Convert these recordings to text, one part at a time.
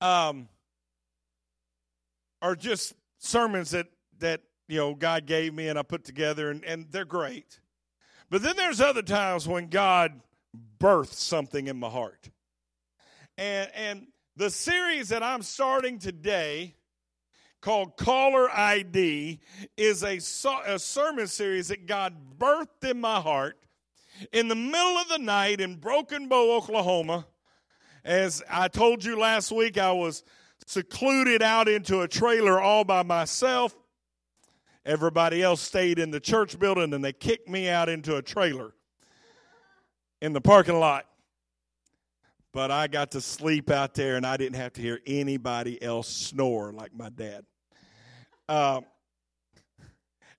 um, are just sermons that that you know God gave me and I put together, and, and they're great. But then there's other times when God births something in my heart, and and the series that I'm starting today called Caller ID is a, a sermon series that God birthed in my heart in the middle of the night in Broken Bow, Oklahoma. As I told you last week, I was secluded out into a trailer all by myself. Everybody else stayed in the church building and they kicked me out into a trailer in the parking lot. But I got to sleep out there and I didn't have to hear anybody else snore like my dad. Um,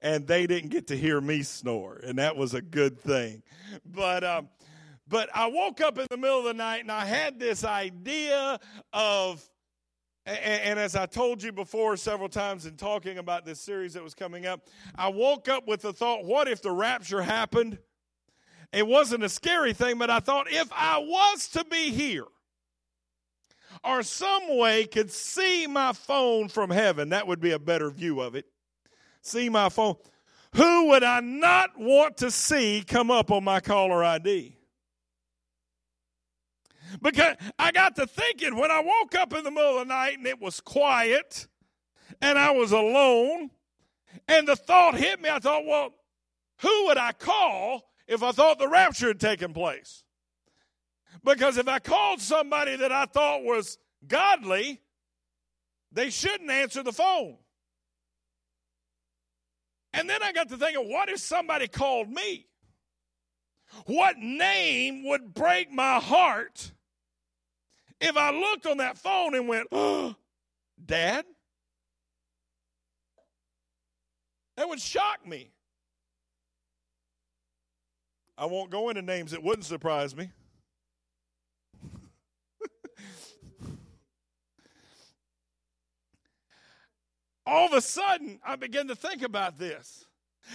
and they didn't get to hear me snore, and that was a good thing. But um, but I woke up in the middle of the night and I had this idea of, and, as I told you before several times in talking about this series that was coming up, I woke up with the thought, what if the rapture happened? It wasn't a scary thing, but I thought if I was to be here or some way could see my phone from heaven, that would be a better view of it. See my phone. Who would I not want to see come up on my caller ID? Because I got to thinking when I woke up in the middle of the night and it was quiet and I was alone, and the thought hit me, I thought, well, who would I call if I thought the rapture had taken place? Because if I called somebody that I thought was godly, they shouldn't answer the phone. And then I got to thinking, what if somebody called me? What name would break my heart if I looked on that phone and went, oh, Dad? That would shock me. I won't go into names, it wouldn't surprise me. all of a sudden, I began to think about this.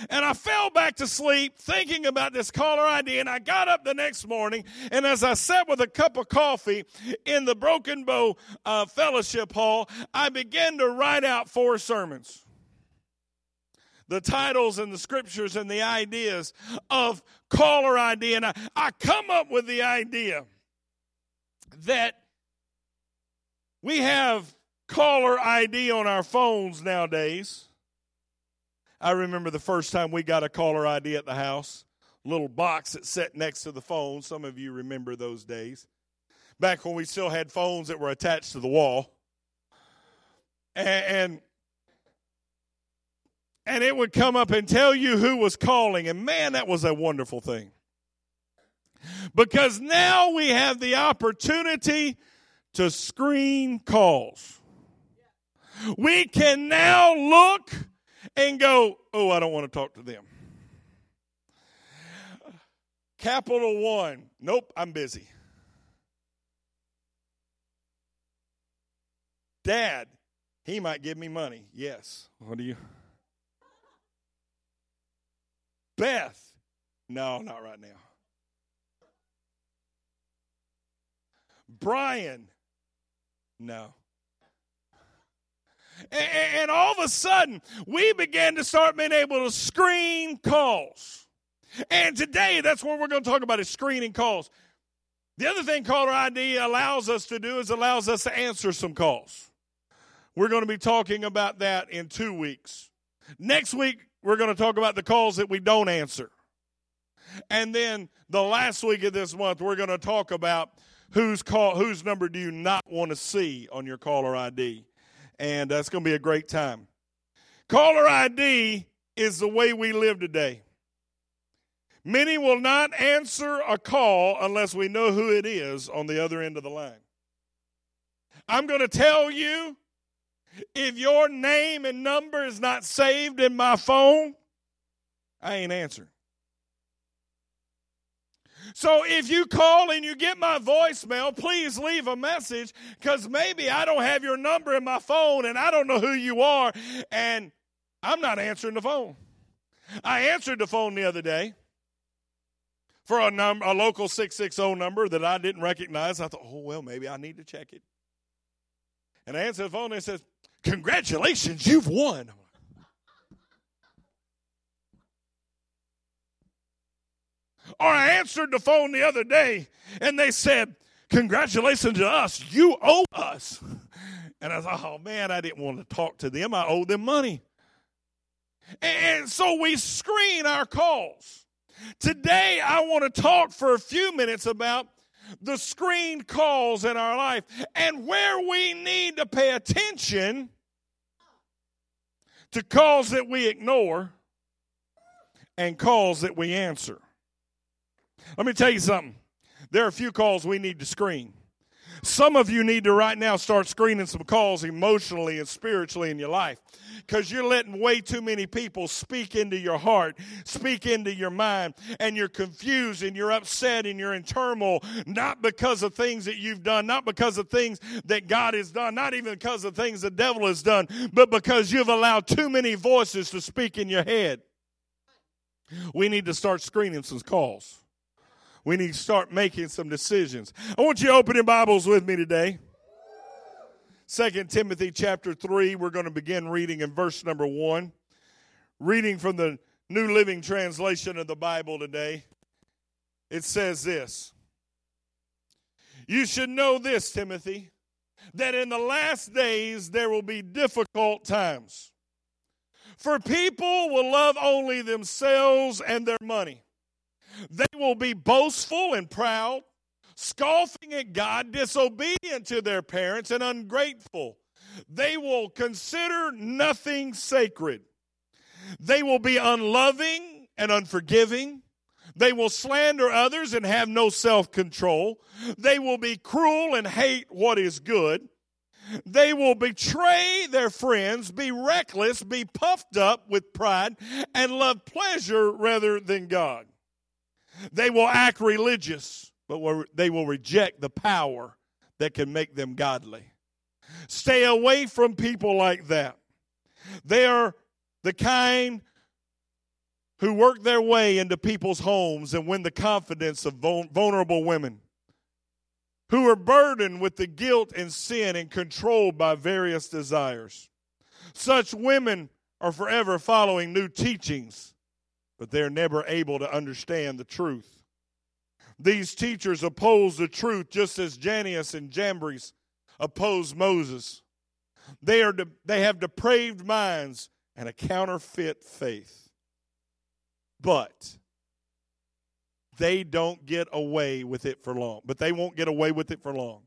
And I fell back to sleep thinking about this caller ID. And I got up the next morning, and as I sat with a cup of coffee in the Broken Bow uh, Fellowship Hall, I began to write out four sermons. The titles and the scriptures and the ideas of caller ID. And I, I come up with the idea that we have caller ID on our phones nowadays. I remember the first time we got a caller ID at the house, little box that sat next to the phone. Some of you remember those days. Back when we still had phones that were attached to the wall. And, and it would come up and tell you who was calling. And man, that was a wonderful thing. Because now we have the opportunity to screen calls. We can now look and go, oh, I don't want to talk to them. Capital One, nope, I'm busy. Dad, he might give me money. Yes. What do you? Beth, no, not right now. Brian, no. And, all of a sudden, we began to start being able to screen calls. And today, that's what we're going to talk about is screening calls. The other thing caller ID allows us to do is allows us to answer some calls. We're going to be talking about that in two weeks. Next week, we're going to talk about the calls that we don't answer. And then the last week of this month, we're going to talk about whose call, whose number do you not want to see on your caller ID and uh, that's going to be a great time. Caller ID is the way we live today. Many will not answer a call unless we know who it is on the other end of the line. I'm going to tell you if your name and number is not saved in my phone, I ain't answering. So if you call and you get my voicemail, please leave a message because maybe I don't have your number in my phone and I don't know who you are and I'm not answering the phone. I answered the phone the other day for a number, a local 660 number that I didn't recognize. I thought, oh, well, maybe I need to check it. And I answer the phone and it says, Congratulations, you've won. Or I answered the phone the other day and they said, Congratulations to us, you owe us. And I thought, oh man, I didn't want to talk to them. I owe them money. And so we screen our calls. Today, I want to talk for a few minutes about the screened calls in our life and where we need to pay attention to calls that we ignore and calls that we answer. Let me tell you something. There are a few calls we need to screen. Some of you need to right now start screening some calls emotionally and spiritually in your life because you're letting way too many people speak into your heart, speak into your mind, and you're confused and you're upset and you're in turmoil, not because of things that you've done, not because of things that God has done, not even because of things the devil has done, but because you've allowed too many voices to speak in your head. We need to start screening some calls. We need to start making some decisions. I want you to open your Bibles with me today. Second Timothy chapter 3, we're going to begin reading in verse number 1. Reading from the New Living Translation of the Bible today. It says this You should know this, Timothy, that in the last days there will be difficult times. For people will love only themselves and their money they will be boastful and proud, scoffing at God, disobedient to their parents, and ungrateful. They will consider nothing sacred. They will be unloving and unforgiving. They will slander others and have no self control. They will be cruel and hate what is good. They will betray their friends, be reckless, be puffed up with pride, and love pleasure rather than God. They will act religious, but they will reject the power that can make them godly. Stay away from people like that. They are the kind who work their way into people's homes and win the confidence of vulnerable women, who are burdened with the guilt and sin and controlled by various desires. Such women are forever following new teachings but they're never able to understand the truth. These teachers oppose the truth just as Jannes and Jambres opposed Moses. They, are de- they have depraved minds and a counterfeit faith. But they don't get away with it for long. But they won't get away with it for long.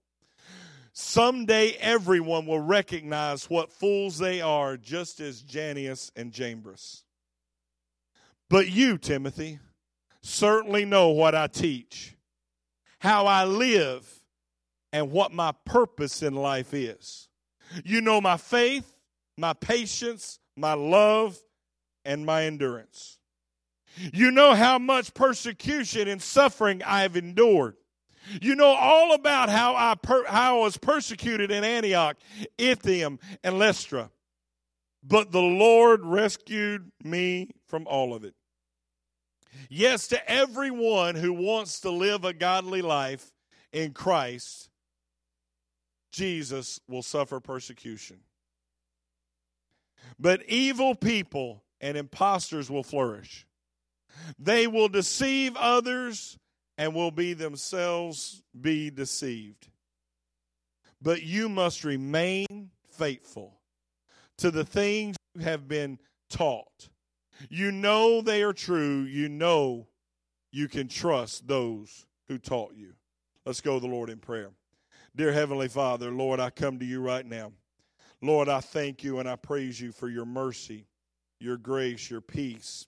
Someday everyone will recognize what fools they are, just as Jannes and Jambres. But you, Timothy, certainly know what I teach, how I live, and what my purpose in life is. You know my faith, my patience, my love, and my endurance. You know how much persecution and suffering I've endured. You know all about how I, per, how I was persecuted in Antioch, Itham, and Lystra. But the Lord rescued me from all of it. Yes, to everyone who wants to live a godly life in Christ, Jesus will suffer persecution. But evil people and impostors will flourish. They will deceive others and will be themselves be deceived. But you must remain faithful to the things you have been taught you know they are true. You know you can trust those who taught you. Let's go to the Lord in prayer. Dear Heavenly Father, Lord, I come to you right now. Lord, I thank you and I praise you for your mercy, your grace, your peace.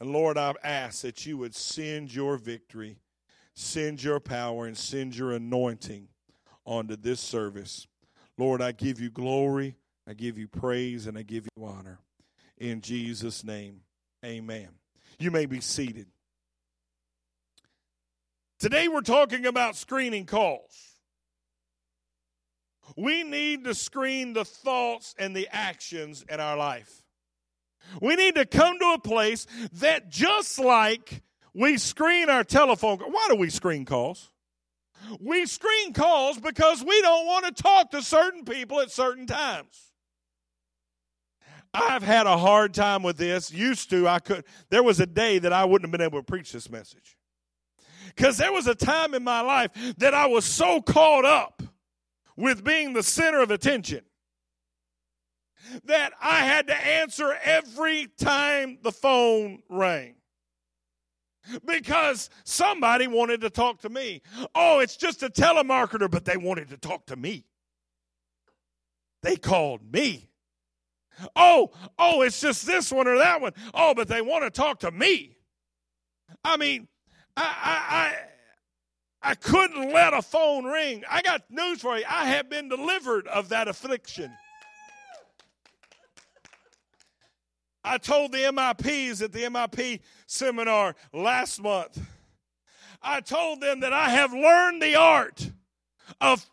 And Lord, I ask that you would send your victory, send your power, and send your anointing onto this service. Lord, I give you glory, I give you praise, and I give you honor in Jesus' name. Amen. You may be seated. Today we're talking about screening calls. We need to screen the thoughts and the actions in our life. We need to come to a place that just like we screen our telephone, why do we screen calls? we screen calls because we don't want to talk to certain people at certain times. I've had a hard time with this. Used to, I could. There was a day that I wouldn't have been able to preach this message. Because there was a time in my life that I was so caught up with being the center of attention that I had to answer every time the phone rang. Because somebody wanted to talk to me. Oh, it's just a telemarketer, but they wanted to talk to me. They called me. Oh, oh, it's just this one or that one. Oh, but they want to talk to me. I mean, I, I, I, I couldn't let a phone ring. I got news for you. I have been delivered of that affliction. I told the MIPs at the MIP seminar last month, I told them that I have learned the art of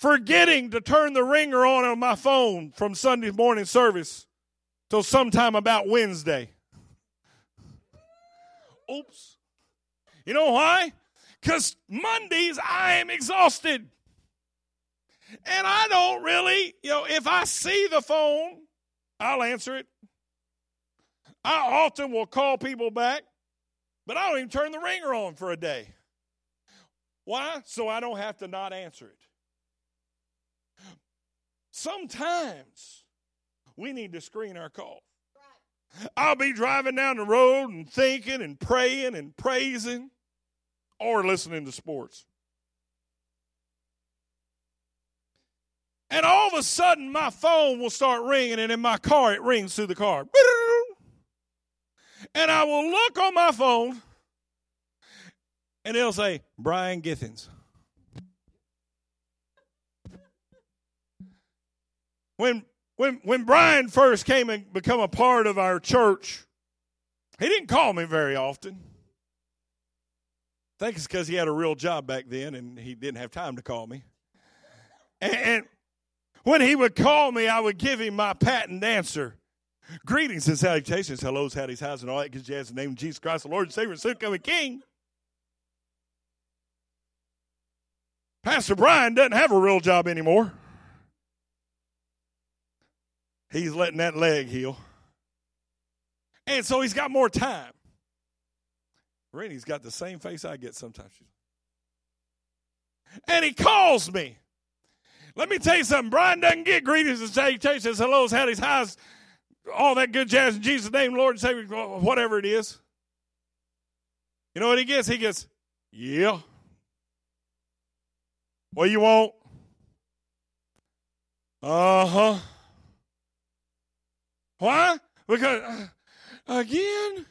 forgetting to turn the ringer on on my phone from Sunday morning service till sometime about Wednesday. Oops. You know why? Because Mondays I am exhausted. And I don't really, you know, if I see the phone, I'll answer it. I often will call people back, but I don't even turn the ringer on for a day. Why? So I don't have to not answer it. Sometimes we need to screen our call. I'll be driving down the road and thinking and praying and praising or listening to sports. And all of a sudden, my phone will start ringing, and in my car, it rings through the car. And I will look on my phone, and it'll say, Brian Githens. When when when Brian first came and become a part of our church, he didn't call me very often. I think it's because he had a real job back then and he didn't have time to call me. And, and when he would call me, I would give him my patent answer. Greetings and salutations, hellos, howdies, how's, and all that because jazz in the name of Jesus Christ, the Lord and Savior, soon coming King. Pastor Brian doesn't have a real job anymore. He's letting that leg heal. And so he's got more time. Rennie's got the same face I get sometimes. And he calls me. Let me tell you something. Brian doesn't get greetings and salutations, hellos, howdy's, highs, all that good jazz in Jesus' name, Lord and Savior, whatever it is. You know what he gets? He gets, yeah. What you want? Uh huh. Why? Because, uh, again,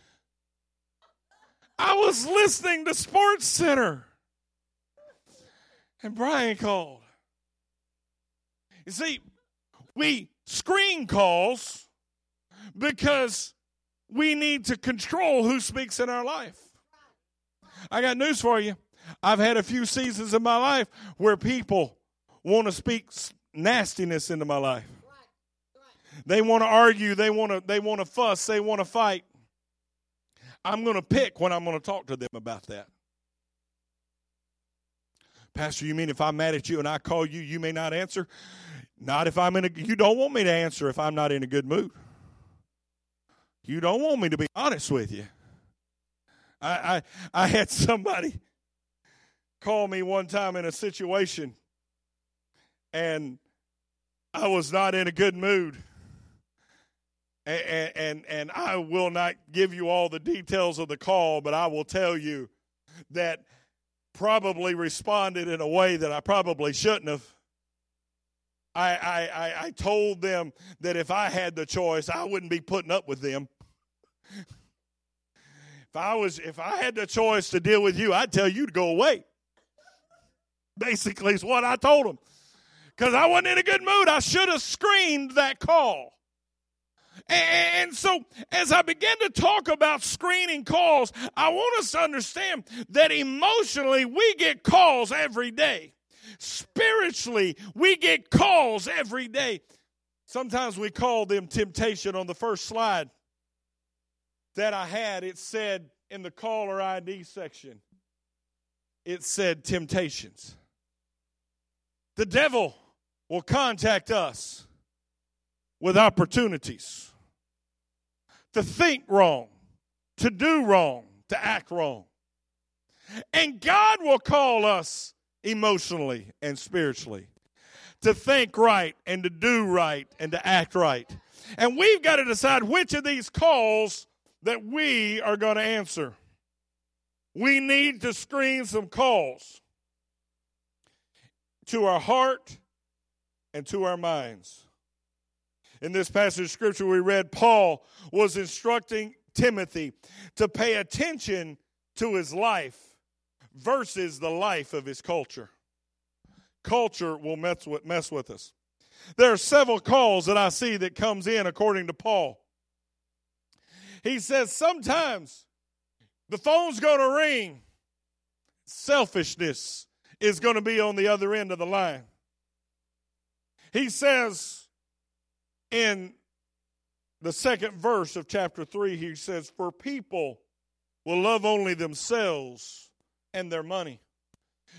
I was listening to Sports Center. And Brian called. You see, we screen calls because we need to control who speaks in our life. I got news for you. I've had a few seasons in my life where people want to speak nastiness into my life. They want to argue, they want to they want to fuss, they want to fight. I'm going to pick when I'm going to talk to them about that. Pastor, you mean if I'm mad at you and I call you, you may not answer? Not if I'm in a you don't want me to answer if I'm not in a good mood. You don't want me to be honest with you. I I, I had somebody call me one time in a situation and I was not in a good mood and, and, and I will not give you all the details of the call, but I will tell you that probably responded in a way that I probably shouldn't have. I, I, I, told them that if I had the choice, I wouldn't be putting up with them. if I was, if I had the choice to deal with you, I'd tell you to go away. Basically, is what I told them because I wasn't in a good mood. I should have screened that call. And so, as I begin to talk about screening calls, I want us to understand that emotionally we get calls every day. Spiritually, we get calls every day. Sometimes we call them temptation. On the first slide that I had, it said in the caller ID section, it said temptations. The devil will contact us with opportunities to think wrong, to do wrong, to act wrong. And God will call us emotionally and spiritually to think right and to do right and to act right. And we've got to decide which of these calls that we are going to answer. We need to screen some calls to our heart and to our minds. In this passage of scripture we read, Paul was instructing Timothy to pay attention to his life versus the life of his culture. Culture will mess with, mess with us. There are several calls that I see that comes in according to Paul. He says sometimes the phone's going to ring. Selfishness is going to be on the other end of the line. He says in the second verse of chapter 3, he says, For people will love only themselves and their money.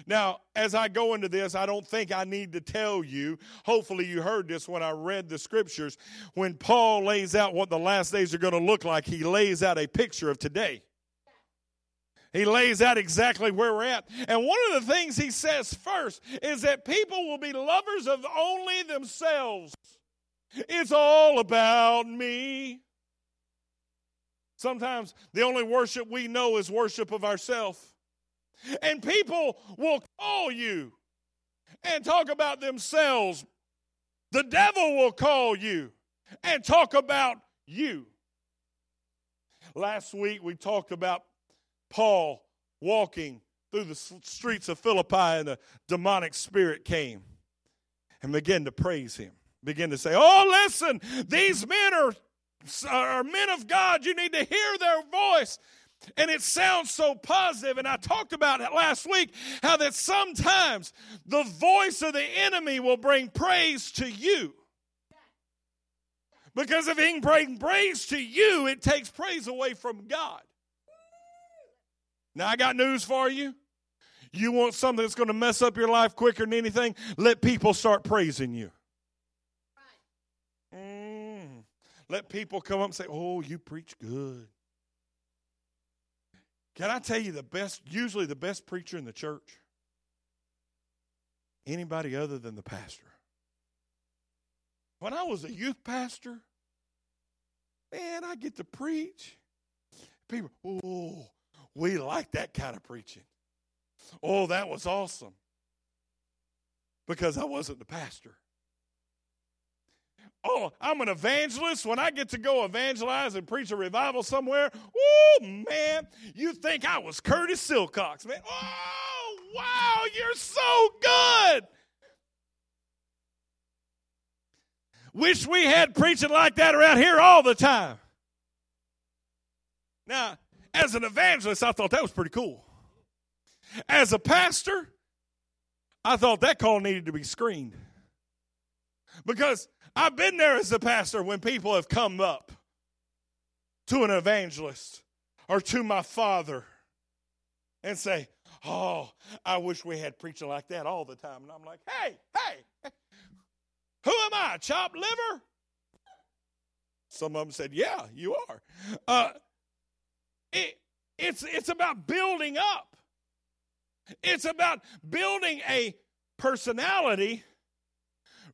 Now, as I go into this, I don't think I need to tell you. Hopefully, you heard this when I read the scriptures. When Paul lays out what the last days are going to look like, he lays out a picture of today. He lays out exactly where we're at. And one of the things he says first is that people will be lovers of only themselves. It's all about me. Sometimes the only worship we know is worship of ourselves. And people will call you and talk about themselves. The devil will call you and talk about you. Last week we talked about Paul walking through the streets of Philippi and the demonic spirit came and began to praise him. Begin to say, Oh, listen, these men are, are men of God. You need to hear their voice. And it sounds so positive. And I talked about it last week how that sometimes the voice of the enemy will bring praise to you. Because if he can bring praise to you, it takes praise away from God. Now, I got news for you. You want something that's going to mess up your life quicker than anything? Let people start praising you. Mm. Let people come up and say, Oh, you preach good. Can I tell you the best, usually the best preacher in the church? Anybody other than the pastor. When I was a youth pastor, man, I get to preach. People, oh, we like that kind of preaching. Oh, that was awesome. Because I wasn't the pastor. Oh, I'm an evangelist. When I get to go evangelize and preach a revival somewhere, oh man, you think I was Curtis Silcox, man. Oh, wow, you're so good. Wish we had preaching like that around here all the time. Now, as an evangelist, I thought that was pretty cool. As a pastor, I thought that call needed to be screened. Because I've been there as a pastor when people have come up to an evangelist or to my father and say, Oh, I wish we had preaching like that all the time. And I'm like, Hey, hey, who am I? Chopped liver? Some of them said, Yeah, you are. Uh, it, it's, it's about building up, it's about building a personality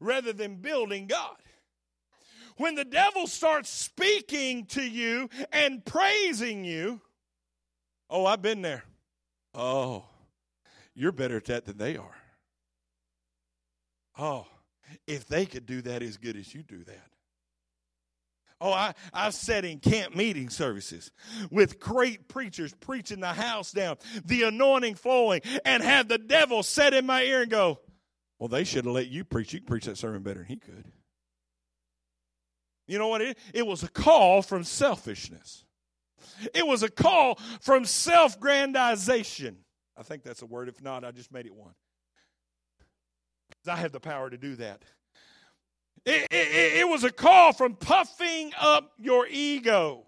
rather than building God. When the devil starts speaking to you and praising you, oh, I've been there. Oh, you're better at that than they are. Oh, if they could do that as good as you do that. Oh, I, I've sat in camp meeting services with great preachers preaching the house down, the anointing flowing, and had the devil set in my ear and go, well, they should have let you preach. You preach that sermon better than he could. You know what? It, it was a call from selfishness. It was a call from self grandization. I think that's a word. If not, I just made it one. I have the power to do that. It, it, it was a call from puffing up your ego.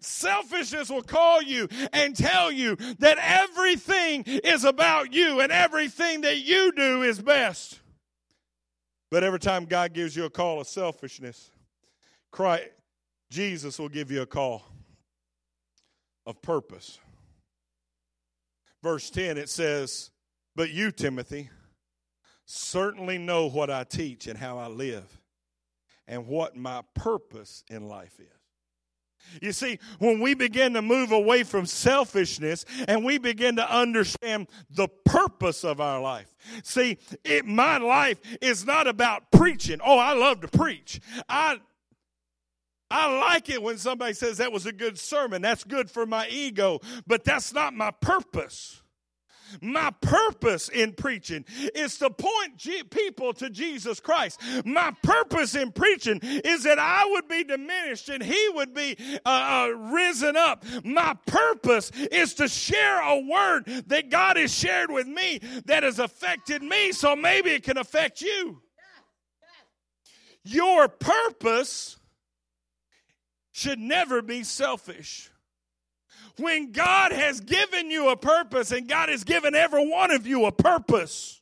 Selfishness will call you and tell you that everything is about you and everything that you do is best. But every time God gives you a call of selfishness, Christ, Jesus will give you a call of purpose. Verse 10, it says, But you, Timothy, certainly know what I teach and how I live, and what my purpose in life is. You see, when we begin to move away from selfishness and we begin to understand the purpose of our life. See, it, my life is not about preaching. Oh, I love to preach. I I like it when somebody says that was a good sermon. That's good for my ego, but that's not my purpose. My purpose in preaching is to point G- people to Jesus Christ. My purpose in preaching is that I would be diminished and he would be uh, uh, risen up. My purpose is to share a word that God has shared with me that has affected me, so maybe it can affect you. Your purpose should never be selfish. When God has given you a purpose, and God has given every one of you a purpose,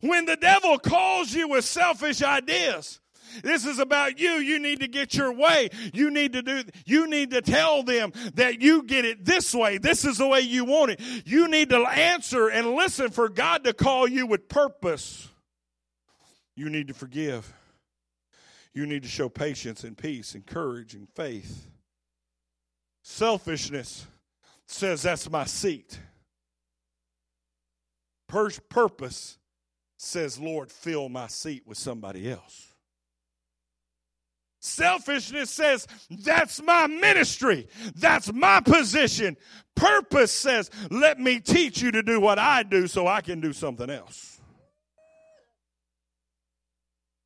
when the devil calls you with selfish ideas, this is about you. You need to get your way. You need to do, you need to tell them that you get it this way. This is the way you want it. You need to answer and listen for God to call you with purpose. You need to forgive. You need to show patience and peace and courage and faith. Selfishness says that's my seat. purpose says, Lord, fill my seat with somebody else. Selfishness says, that's my ministry. That's my position. Purpose says, let me teach you to do what I do so I can do something else.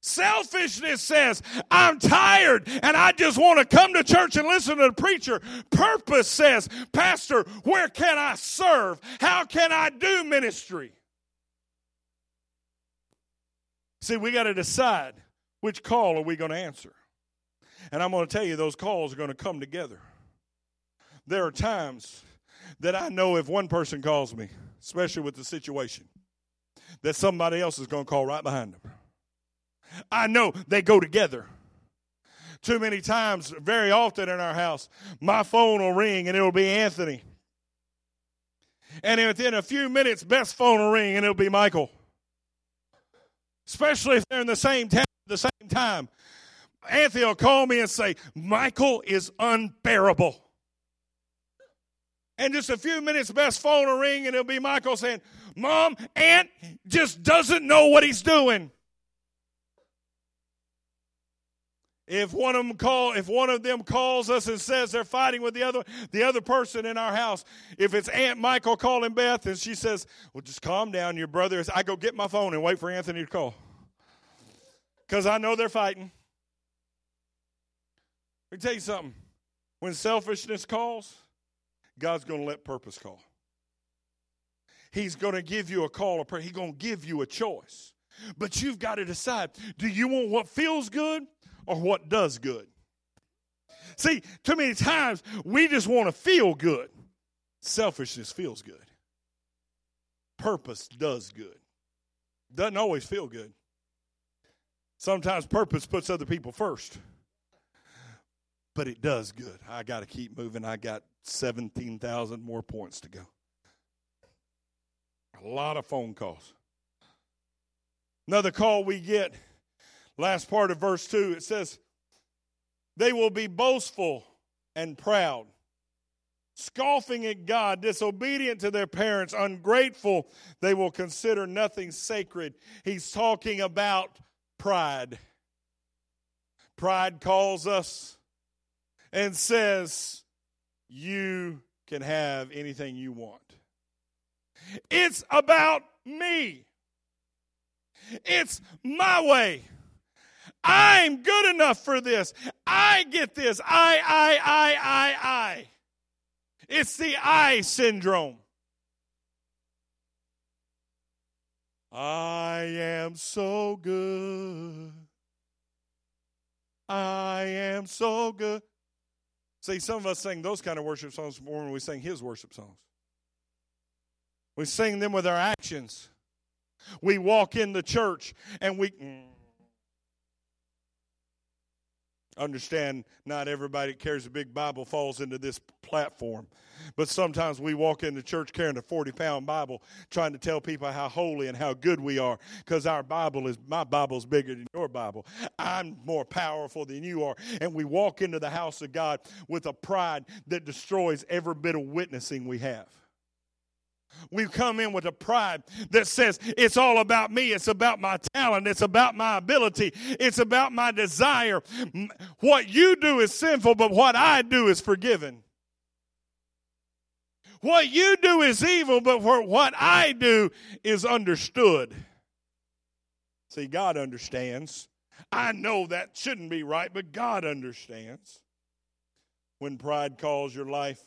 Selfishness says, I'm tired and I just want to come to church and listen to the preacher. Purpose says, Pastor, where can I serve? How can I do ministry? See, we got to decide which call are we going to answer. And I'm going to tell you, those calls are going to come together. There are times that I know if one person calls me, especially with the situation, that somebody else is going to call right behind them. I know they go together. Too many times, very often in our house, my phone will ring and it'll be Anthony. And within a few minutes, Beth's phone will ring and it'll be Michael. Especially if they're in the same town at the same time. Anthony will call me and say, Michael is unbearable. And just a few minutes, Beth's phone will ring and it'll be Michael saying, Mom, Aunt just doesn't know what he's doing. If one of them call, if one of them calls us and says they're fighting with the other, the other person in our house, if it's Aunt Michael calling Beth and she says, "Well, just calm down, your brother is," I go get my phone and wait for Anthony to call because I know they're fighting. Let me tell you something. When selfishness calls, God's going to let purpose call. He's going to give you a call. of prayer. He's going to give you a choice. But you've got to decide do you want what feels good or what does good. See, too many times we just want to feel good. Selfishness feels good. Purpose does good. Doesn't always feel good. Sometimes purpose puts other people first. But it does good. I got to keep moving. I got 17,000 more points to go. A lot of phone calls. Another call we get last part of verse 2, it says, They will be boastful and proud, scoffing at God, disobedient to their parents, ungrateful. They will consider nothing sacred. He's talking about pride. Pride calls us and says, You can have anything you want. It's about me. It's my way. I'm good enough for this. I get this. I, I, I, I, I. It's the I syndrome. I am so good. I am so good. See, some of us sing those kind of worship songs more when we sing His worship songs. We sing them with our actions. We walk in the church and we. Mm, understand not everybody that carries a big Bible falls into this platform. But sometimes we walk into church carrying a 40 pound Bible, trying to tell people how holy and how good we are because our Bible is, my Bible is bigger than your Bible. I'm more powerful than you are. And we walk into the house of God with a pride that destroys every bit of witnessing we have. We come in with a pride that says it's all about me. It's about my talent. It's about my ability. It's about my desire. What you do is sinful, but what I do is forgiven. What you do is evil, but what I do is understood. See, God understands. I know that shouldn't be right, but God understands. When pride calls your life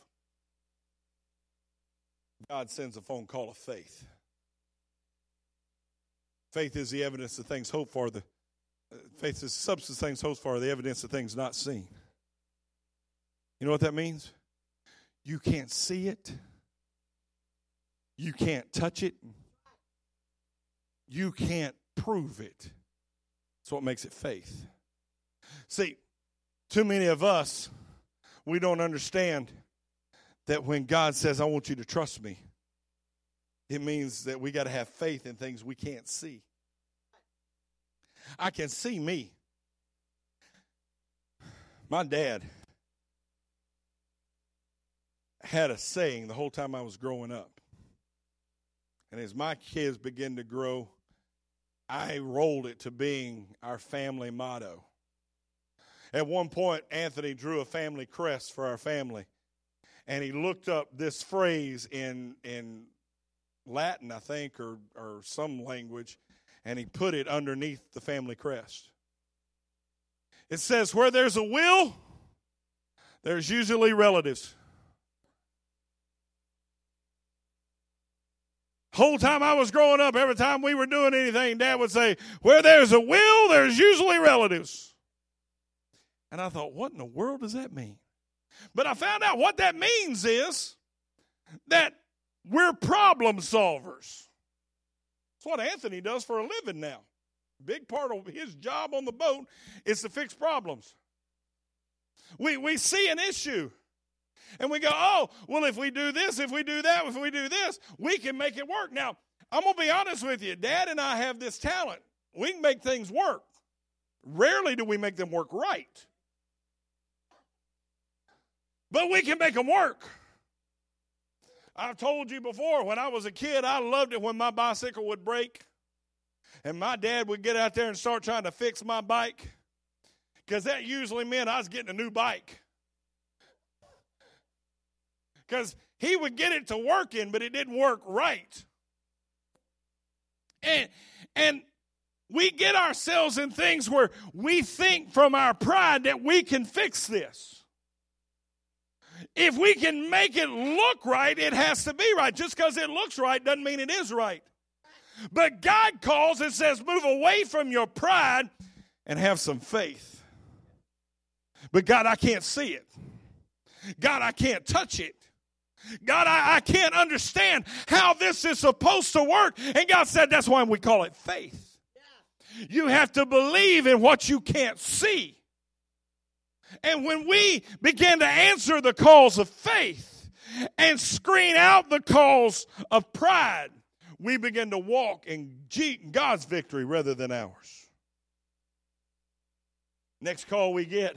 God sends a phone call of faith. Faith is the evidence of things hoped for. The uh, faith is the substance of things hoped for, the evidence of things not seen. You know what that means? You can't see it. You can't touch it. You can't prove it. That's what makes it faith. See, too many of us, we don't understand that when God says, I want you to trust me, it means that we got to have faith in things we can't see. I can see me. My dad had a saying the whole time I was growing up. And as my kids began to grow, I rolled it to being our family motto. At one point, Anthony drew a family crest for our family and he looked up this phrase in in Latin, I think, or or some language, and he put it underneath the family crest. It says, "Where there's a will, there's usually relatives." Whole time I was growing up, every time we were doing anything, Dad would say, "Where there's a will, there's usually relatives." And I thought, what in the world does that mean? But I found out what that means is that we're problem solvers. That's what Anthony does for a living now. Big part of his job on the boat is to fix problems. We, we see an issue and we go, oh, well, if we do this, if we do that, if we do this, we can make it work. Now, I'm going to be honest with you. Dad and I have this talent. We can make things work. Rarely do we make them work right but we can make them work. I've told you before, when I was a kid, I loved it when my bicycle would break and my dad would get out there and start trying to fix my bike because that usually meant I was getting a new bike. Because he would get it to working, but it didn't work right. And, and we get ourselves in things where we think from our pride that we can fix this. If we can make it look right, it has to be right. Just because it looks right doesn't mean it is right. But God calls and says, move away from your pride and have some faith. But God, I can't see it. God, I can't touch it. God, I, I can't understand how this is supposed to work. And God said that's why we call it faith. You have to believe in what you can't see. And when we begin to answer the calls of faith and screen out the calls of pride, we begin to walk in God's victory rather than ours. Next call we get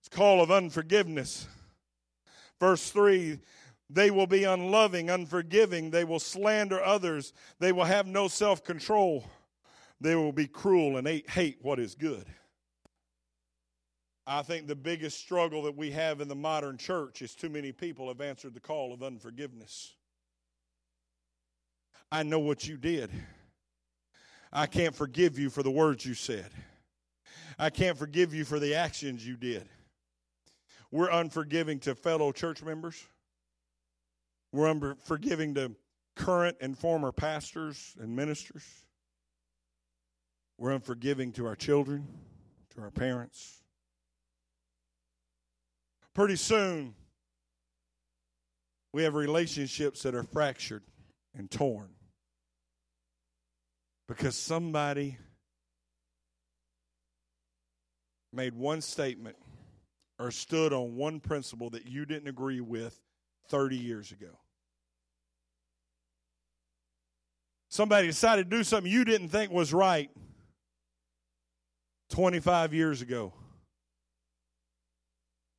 it's call of unforgiveness. Verse 3 they will be unloving, unforgiving. They will slander others. They will have no self control. They will be cruel and hate what is good. I think the biggest struggle that we have in the modern church is too many people have answered the call of unforgiveness. I know what you did. I can't forgive you for the words you said. I can't forgive you for the actions you did. We're unforgiving to fellow church members. We're unforgiving to current and former pastors and ministers. We're unforgiving to our children, to our parents. Pretty soon, we have relationships that are fractured and torn because somebody made one statement or stood on one principle that you didn't agree with 30 years ago. Somebody decided to do something you didn't think was right 25 years ago.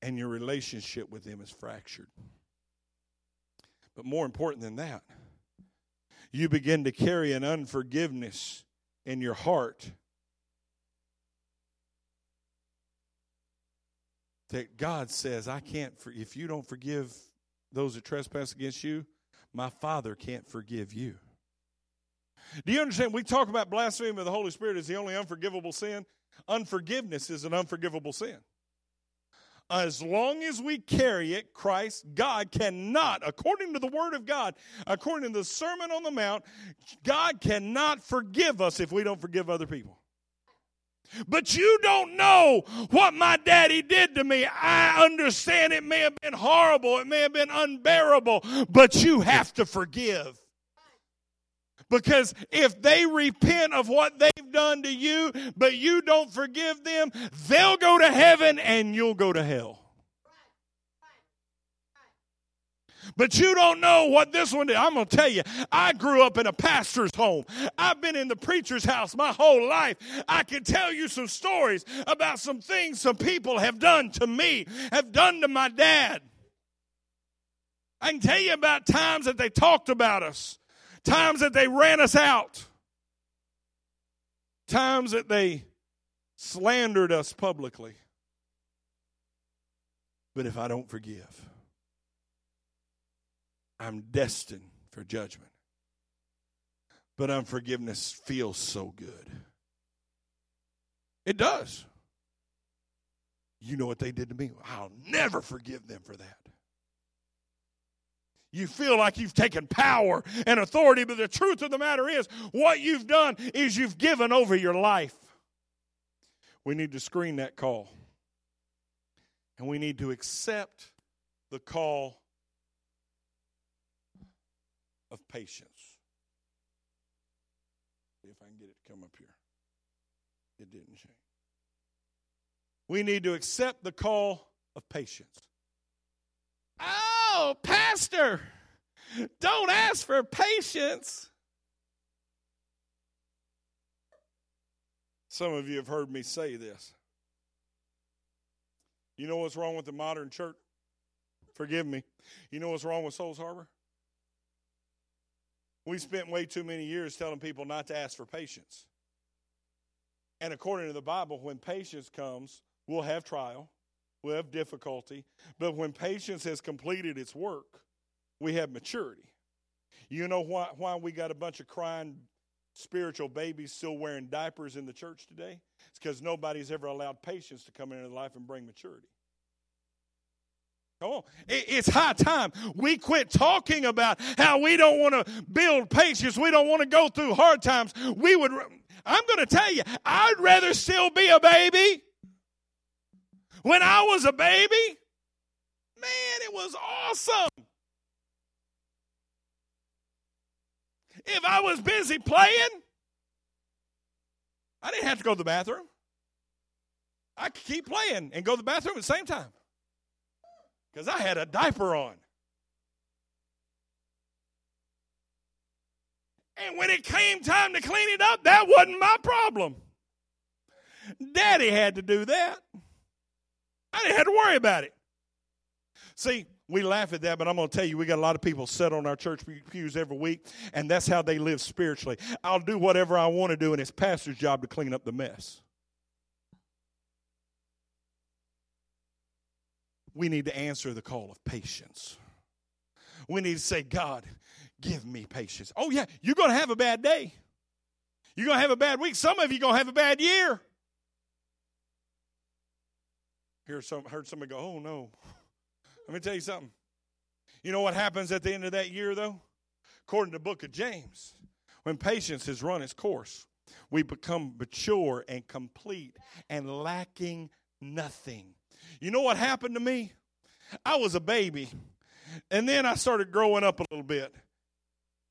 And your relationship with them is fractured. But more important than that, you begin to carry an unforgiveness in your heart that God says, I can't, for, if you don't forgive those that trespass against you, my Father can't forgive you. Do you understand? We talk about blasphemy of the Holy Spirit as the only unforgivable sin. Unforgiveness is an unforgivable sin. As long as we carry it, Christ, God cannot, according to the Word of God, according to the Sermon on the Mount, God cannot forgive us if we don't forgive other people. But you don't know what my daddy did to me. I understand it may have been horrible, it may have been unbearable, but you have to forgive. Because if they repent of what they've done to you, but you don't forgive them, they'll go to heaven and you'll go to hell. But you don't know what this one did. I'm going to tell you, I grew up in a pastor's home. I've been in the preacher's house my whole life. I can tell you some stories about some things some people have done to me, have done to my dad. I can tell you about times that they talked about us times that they ran us out, times that they slandered us publicly. But if I don't forgive, I'm destined for judgment. But unforgiveness feels so good. It does. You know what they did to me? I'll never forgive them for that you feel like you've taken power and authority, but the truth of the matter is, what you've done is you've given over your life. We need to screen that call. And we need to accept the call of patience. See if I can get it to come up here. It didn't change. We need to accept the call of patience. Ah! Oh, Pastor, don't ask for patience. Some of you have heard me say this. You know what's wrong with the modern church? Forgive me. You know what's wrong with Souls Harbor? We spent way too many years telling people not to ask for patience. And according to the Bible, when patience comes, we'll have trial, we have difficulty. But when patience has completed its work, we have maturity. You know why, why we got a bunch of crying spiritual babies still wearing diapers in the church today? It's because nobody's ever allowed patience to come into life and bring maturity. Come on. It's high time we quit talking about how we don't want to build patience. We don't want to go through hard times. We would, I'm going to tell you, I'd rather still be a baby when I was a baby, man, it was awesome. If I was busy playing, I didn't have to go to the bathroom. I could keep playing and go to the bathroom at the same time because I had a diaper on. And when it came time to clean it up, that wasn't my problem. Daddy had to do that. I didn't have to worry about it. See, we laugh at that, but I'm going to tell you, we got a lot of people sit on our church pews every week, and that's how they live spiritually. I'll do whatever I want to do, and it's pastor's job to clean up the mess. We need to answer the call of patience. We need to say, God, give me patience. Oh, yeah, you're going to have a bad day. You're going to have a bad week. Some of you going to have a bad year. Hear some, heard somebody go, oh no. Let me tell you something. You know what happens at the end of that year, though? According to the book of James, when patience has run its course, we become mature and complete and lacking nothing. You know what happened to me? I was a baby. And then I started growing up a little bit.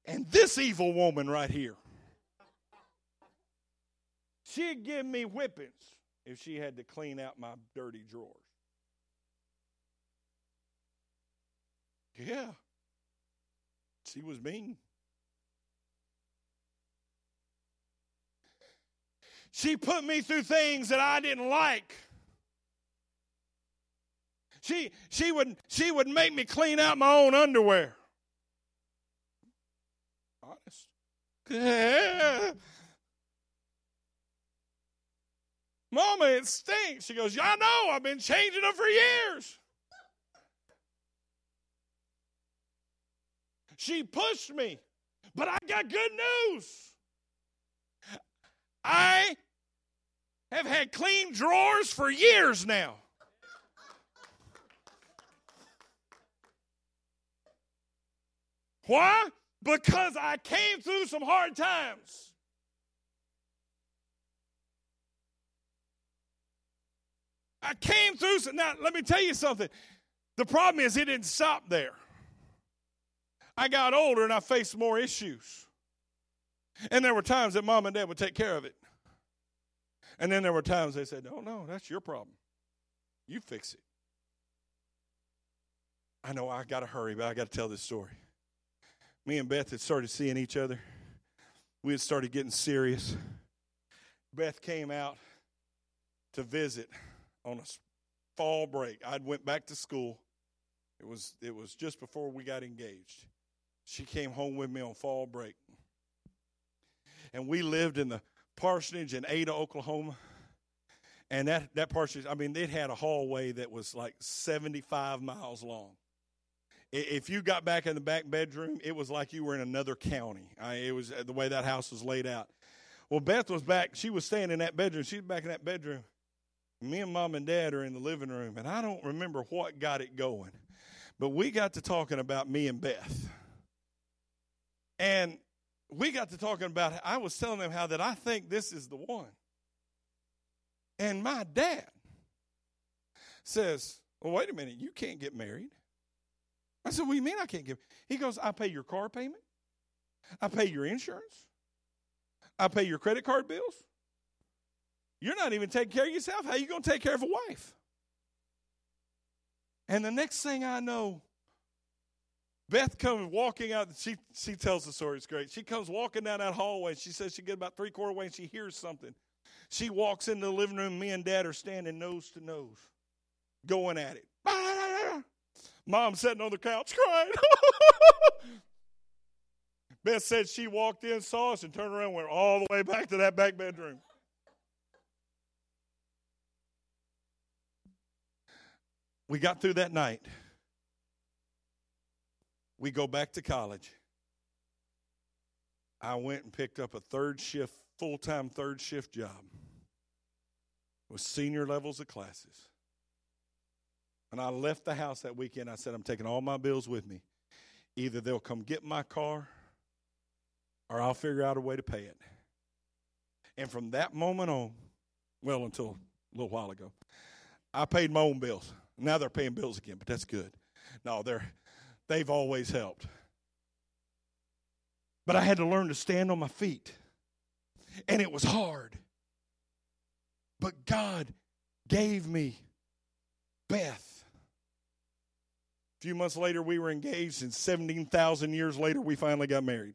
And this evil woman right here, she'd give me whippings if she had to clean out my dirty drawers. Yeah. She was mean. She put me through things that I didn't like. She she would she would make me clean out my own underwear. Honest. Yeah. Mama, it stinks. She goes, Yeah, I know. I've been changing them for years. She pushed me. But I got good news. I have had clean drawers for years now. Why? Because I came through some hard times. I came through some. Now, let me tell you something. The problem is, it didn't stop there. I got older and I faced more issues. And there were times that mom and dad would take care of it. And then there were times they said, Oh, no, that's your problem. You fix it. I know I got to hurry, but I got to tell this story. Me and Beth had started seeing each other. We had started getting serious. Beth came out to visit on a fall break. I'd went back to school. It was it was just before we got engaged. She came home with me on fall break. And we lived in the parsonage in Ada, Oklahoma. And that, that parsonage, I mean, it had a hallway that was like 75 miles long. If you got back in the back bedroom, it was like you were in another county. I, it was uh, the way that house was laid out. Well, Beth was back. She was staying in that bedroom. She was back in that bedroom. Me and mom and dad are in the living room, and I don't remember what got it going, but we got to talking about me and Beth. And we got to talking about, I was telling them how that I think this is the one. And my dad says, Well, wait a minute, you can't get married. I said, What do you mean I can't get He goes, I pay your car payment, I pay your insurance, I pay your credit card bills. You're not even taking care of yourself. How you going to take care of a wife? And the next thing I know, Beth comes walking out. She she tells the story. It's great. She comes walking down that hallway. She says she get about three quarter way and she hears something. She walks into the living room. Me and Dad are standing nose to nose, going at it. Mom sitting on the couch crying. Beth said she walked in, saw us, and turned around, and went all the way back to that back bedroom. We got through that night. We go back to college. I went and picked up a third shift, full time third shift job with senior levels of classes. And I left the house that weekend. I said, I'm taking all my bills with me. Either they'll come get my car or I'll figure out a way to pay it. And from that moment on, well, until a little while ago, I paid my own bills. Now they're paying bills again, but that's good. No, they're they've always helped. But I had to learn to stand on my feet. And it was hard. But God gave me Beth. A few months later, we were engaged, and 17,000 years later, we finally got married.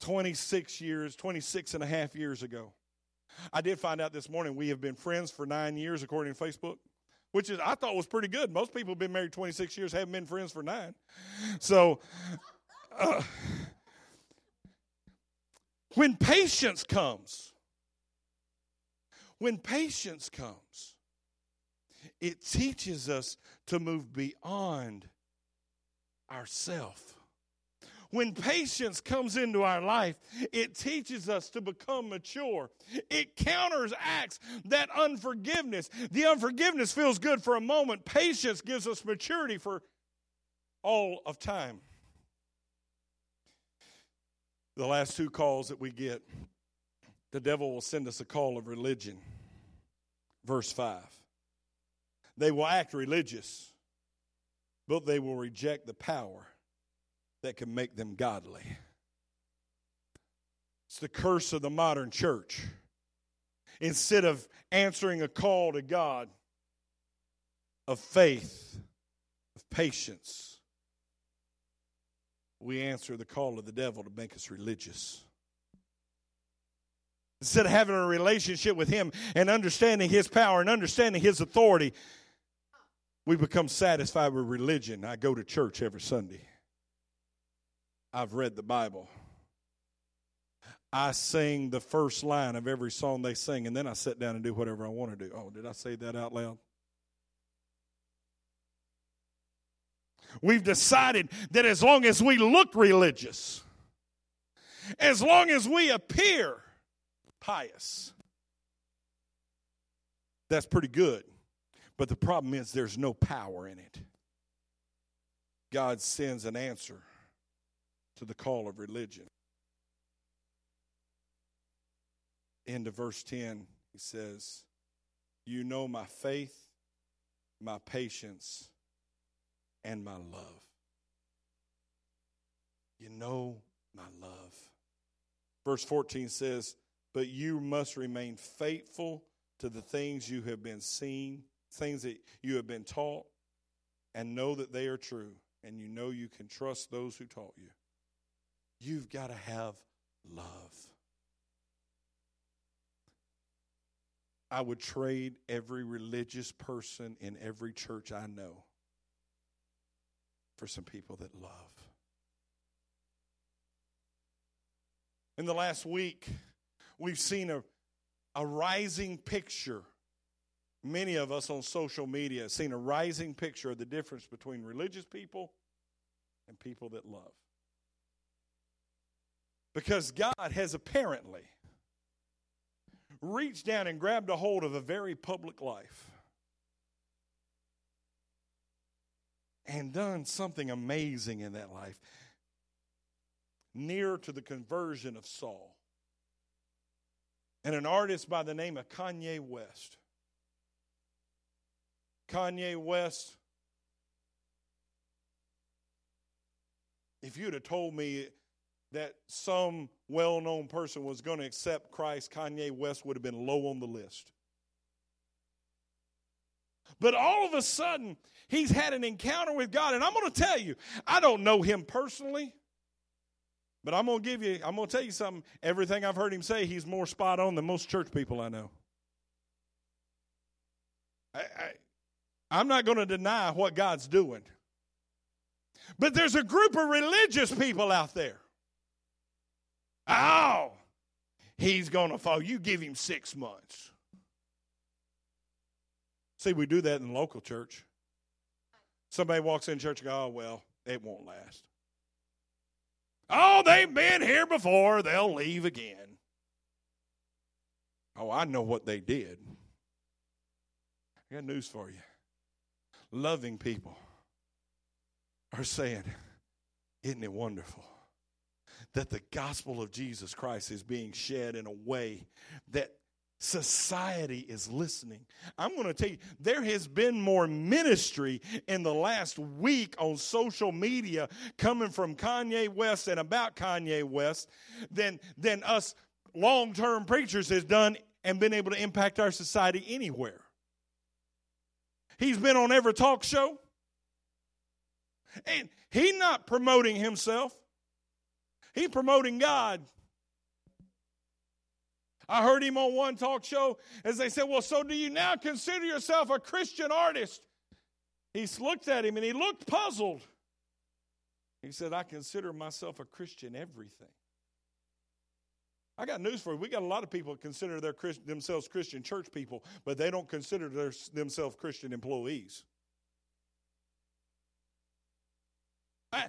26 years, 26 and a half years ago. I did find out this morning we have been friends for nine years, according to Facebook, which is I thought was pretty good. Most people have been married 26 years, haven't been friends for nine. So, uh, when patience comes, when patience comes, it teaches us to move beyond ourself. When patience comes into our life, it teaches us to become mature. It counteracts that unforgiveness. The unforgiveness feels good for a moment. Patience gives us maturity for all of time. The last two calls that we get, the devil will send us a call of religion. Verse 5. They will act religious, but they will reject the power that can make them godly. It's the curse of the modern church. Instead of answering a call to God of faith, of patience, we answer the call of the devil to make us religious. Instead of having a relationship with Him and understanding His power and understanding His authority, we become satisfied with religion. I go to church every Sunday. I've read the Bible. I sing the first line of every song they sing, and then I sit down and do whatever I want to do. Oh, did I say that out loud? We've decided that as long as we look religious, as long as we appear pious, that's pretty good. But the problem is there's no power in it. God sends an answer to the call of religion. Into verse 10, he says, You know my faith, my patience, and my love. You know my love. Verse 14 says, But you must remain faithful to the things you have been seen, things that you have been taught, and know that they are true, and you know you can trust those who taught you. You've got to have love. I would trade every religious person in every church I know for some people that love. In the last week, we've seen a, a rising picture. Many of us on social media have seen a rising picture of the difference between religious people and people that love. Because God has apparently reached down and grabbed a hold of a very public life and done something amazing in that life, near to the conversion of Saul. And an artist by the name of Kanye West. Kanye West, if you'd have told me that some well known person was going to accept Christ, Kanye West would have been low on the list. But all of a sudden, he's had an encounter with God. And I'm going to tell you, I don't know him personally, but I'm going to give you, I'm going to tell you something. Everything I've heard him say, he's more spot on than most church people I know. I, I, I'm not going to deny what God's doing. But there's a group of religious people out there. Oh, he's going to fall. You give him six months. See, we do that in the local church. Somebody walks in church and go, oh, well, it won't last. Oh, they've been here before. They'll leave again. Oh, I know what they did. I got news for you. Loving people are saying, Isn't it wonderful that the gospel of Jesus Christ is being shed in a way that Society is listening. I'm going to tell you, there has been more ministry in the last week on social media coming from Kanye West and about Kanye West than, than us long term preachers has done and been able to impact our society anywhere. He's been on every talk show. And he's not promoting himself, he's promoting God. I heard him on one talk show as they said, Well, so do you now consider yourself a Christian artist? He looked at him and he looked puzzled. He said, I consider myself a Christian everything. I got news for you. We got a lot of people consider their, themselves Christian church people, but they don't consider their, themselves Christian employees. I,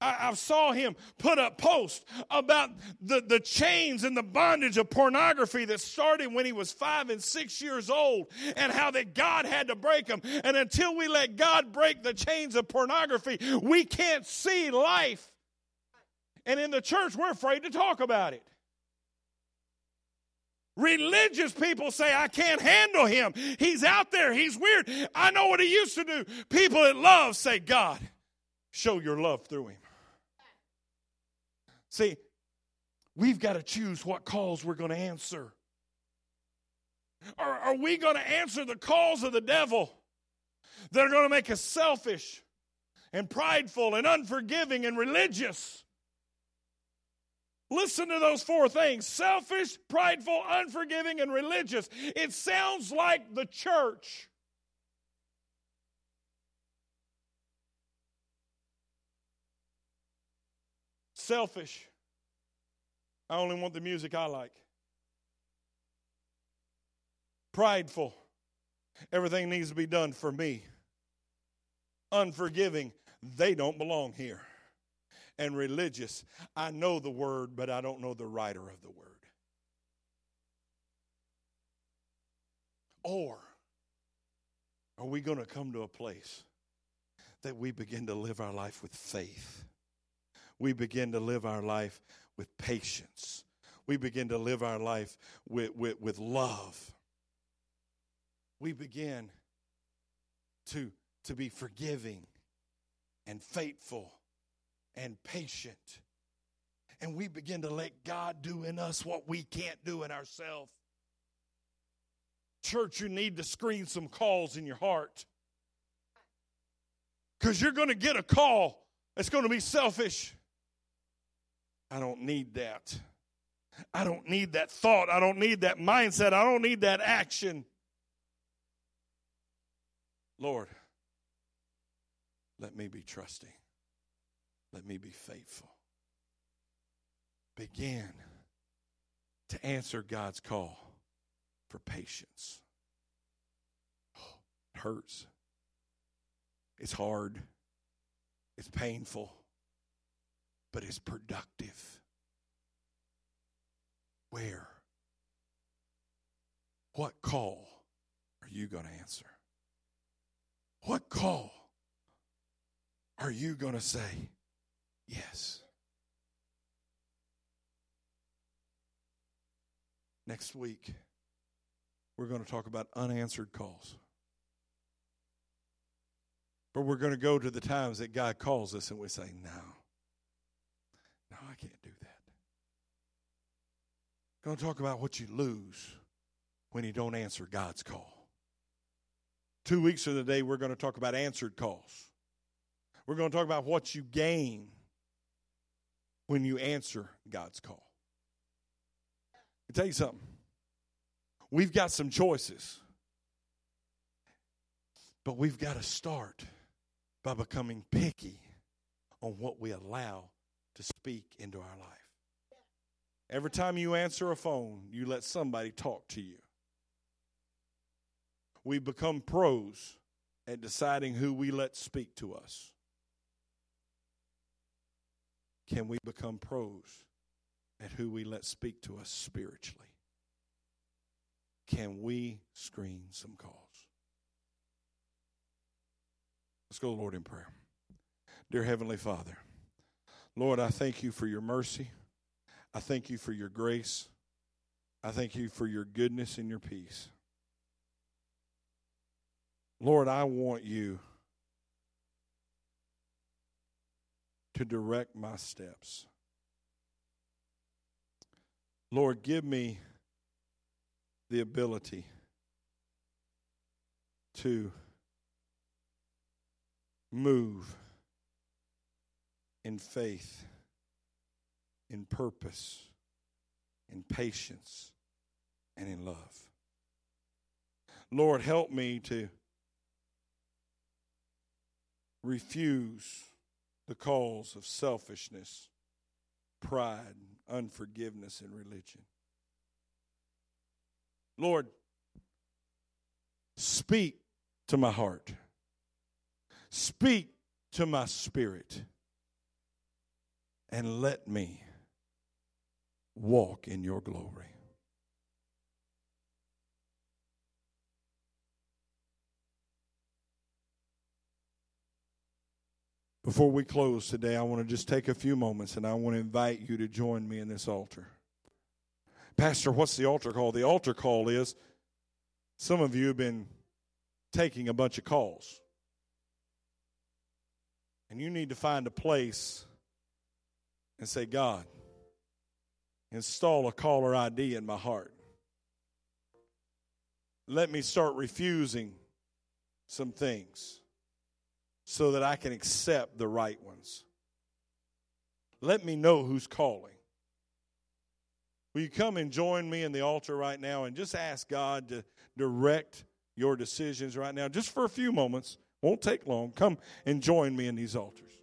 I, I saw him put up posts about the, the chains and the bondage of pornography that started when he was five and six years old and how that God had to break them. And until we let God break the chains of pornography, we can't see life. And in the church, we're afraid to talk about it. Religious people say, I can't handle him. He's out there. He's weird. I know what he used to do. People that love say, God, show your love through him. See, we've got to choose what calls we're going to answer. Or are we going to answer the calls of the devil that are going to make us selfish and prideful and unforgiving and religious? Listen to those four things selfish, prideful, unforgiving, and religious. It sounds like the church. Selfish. I only want the music I like. Prideful. Everything needs to be done for me. Unforgiving. They don't belong here and religious. I know the word, but I don't know the writer of the word. Or are we going to come to a place that we begin to live our life with faith? We begin to live our life with patience. We begin to live our life with, with, with love. We begin to, to be forgiving and faithful and patient. And we begin to let God do in us what we can't do in ourselves. Church, you need to screen some calls in your heart. Because you're going to get a call that's going to be selfish. I don't need that. I don't need that thought. I don't need that mindset. I don't need that action. Lord, let me be trusting. Let me be faithful. Begin to answer God's call for patience. It hurts. It's hard. It's painful. But it's productive. Where? What call are you going to answer? What call are you going to say, Yes. Next week, we're going to talk about unanswered calls. But we're going to go to the times that God calls us and we say, No, no, I can't do that. Going to talk about what you lose when you don't answer God's call. Two weeks the day, we're going to talk about answered calls. We're going to talk about what you gain when you answer God's call. I tell you something. We've got some choices. But we've got to start by becoming picky on what we allow to speak into our life. Every time you answer a phone, you let somebody talk to you. We become pros at deciding who we let speak to us. Can we become pros at who we let speak to us spiritually? Can we screen some calls? Let's go, Lord, in prayer. Dear Heavenly Father, Lord, I thank you for your mercy. I thank you for your grace. I thank you for your goodness and your peace. Lord, I want you to direct my steps. Lord, give me the ability to move in faith, in purpose, in patience, and in love. Lord, help me to refuse the calls of selfishness, pride, unforgiveness, and religion. Lord, speak to my heart, speak to my spirit, and let me walk in your glory. Before we close today, I want to just take a few moments and I want to invite you to join me in this altar. Pastor, what's the altar call? The altar call is some of you have been taking a bunch of calls. And you need to find a place and say, God, install a caller ID in my heart. Let me start refusing some things so that I can accept the right ones. Let me know who's calling. Will you come and join me in the altar right now and just ask God to direct your decisions right now, just for a few moments? Won't take long. Come and join me in these altars.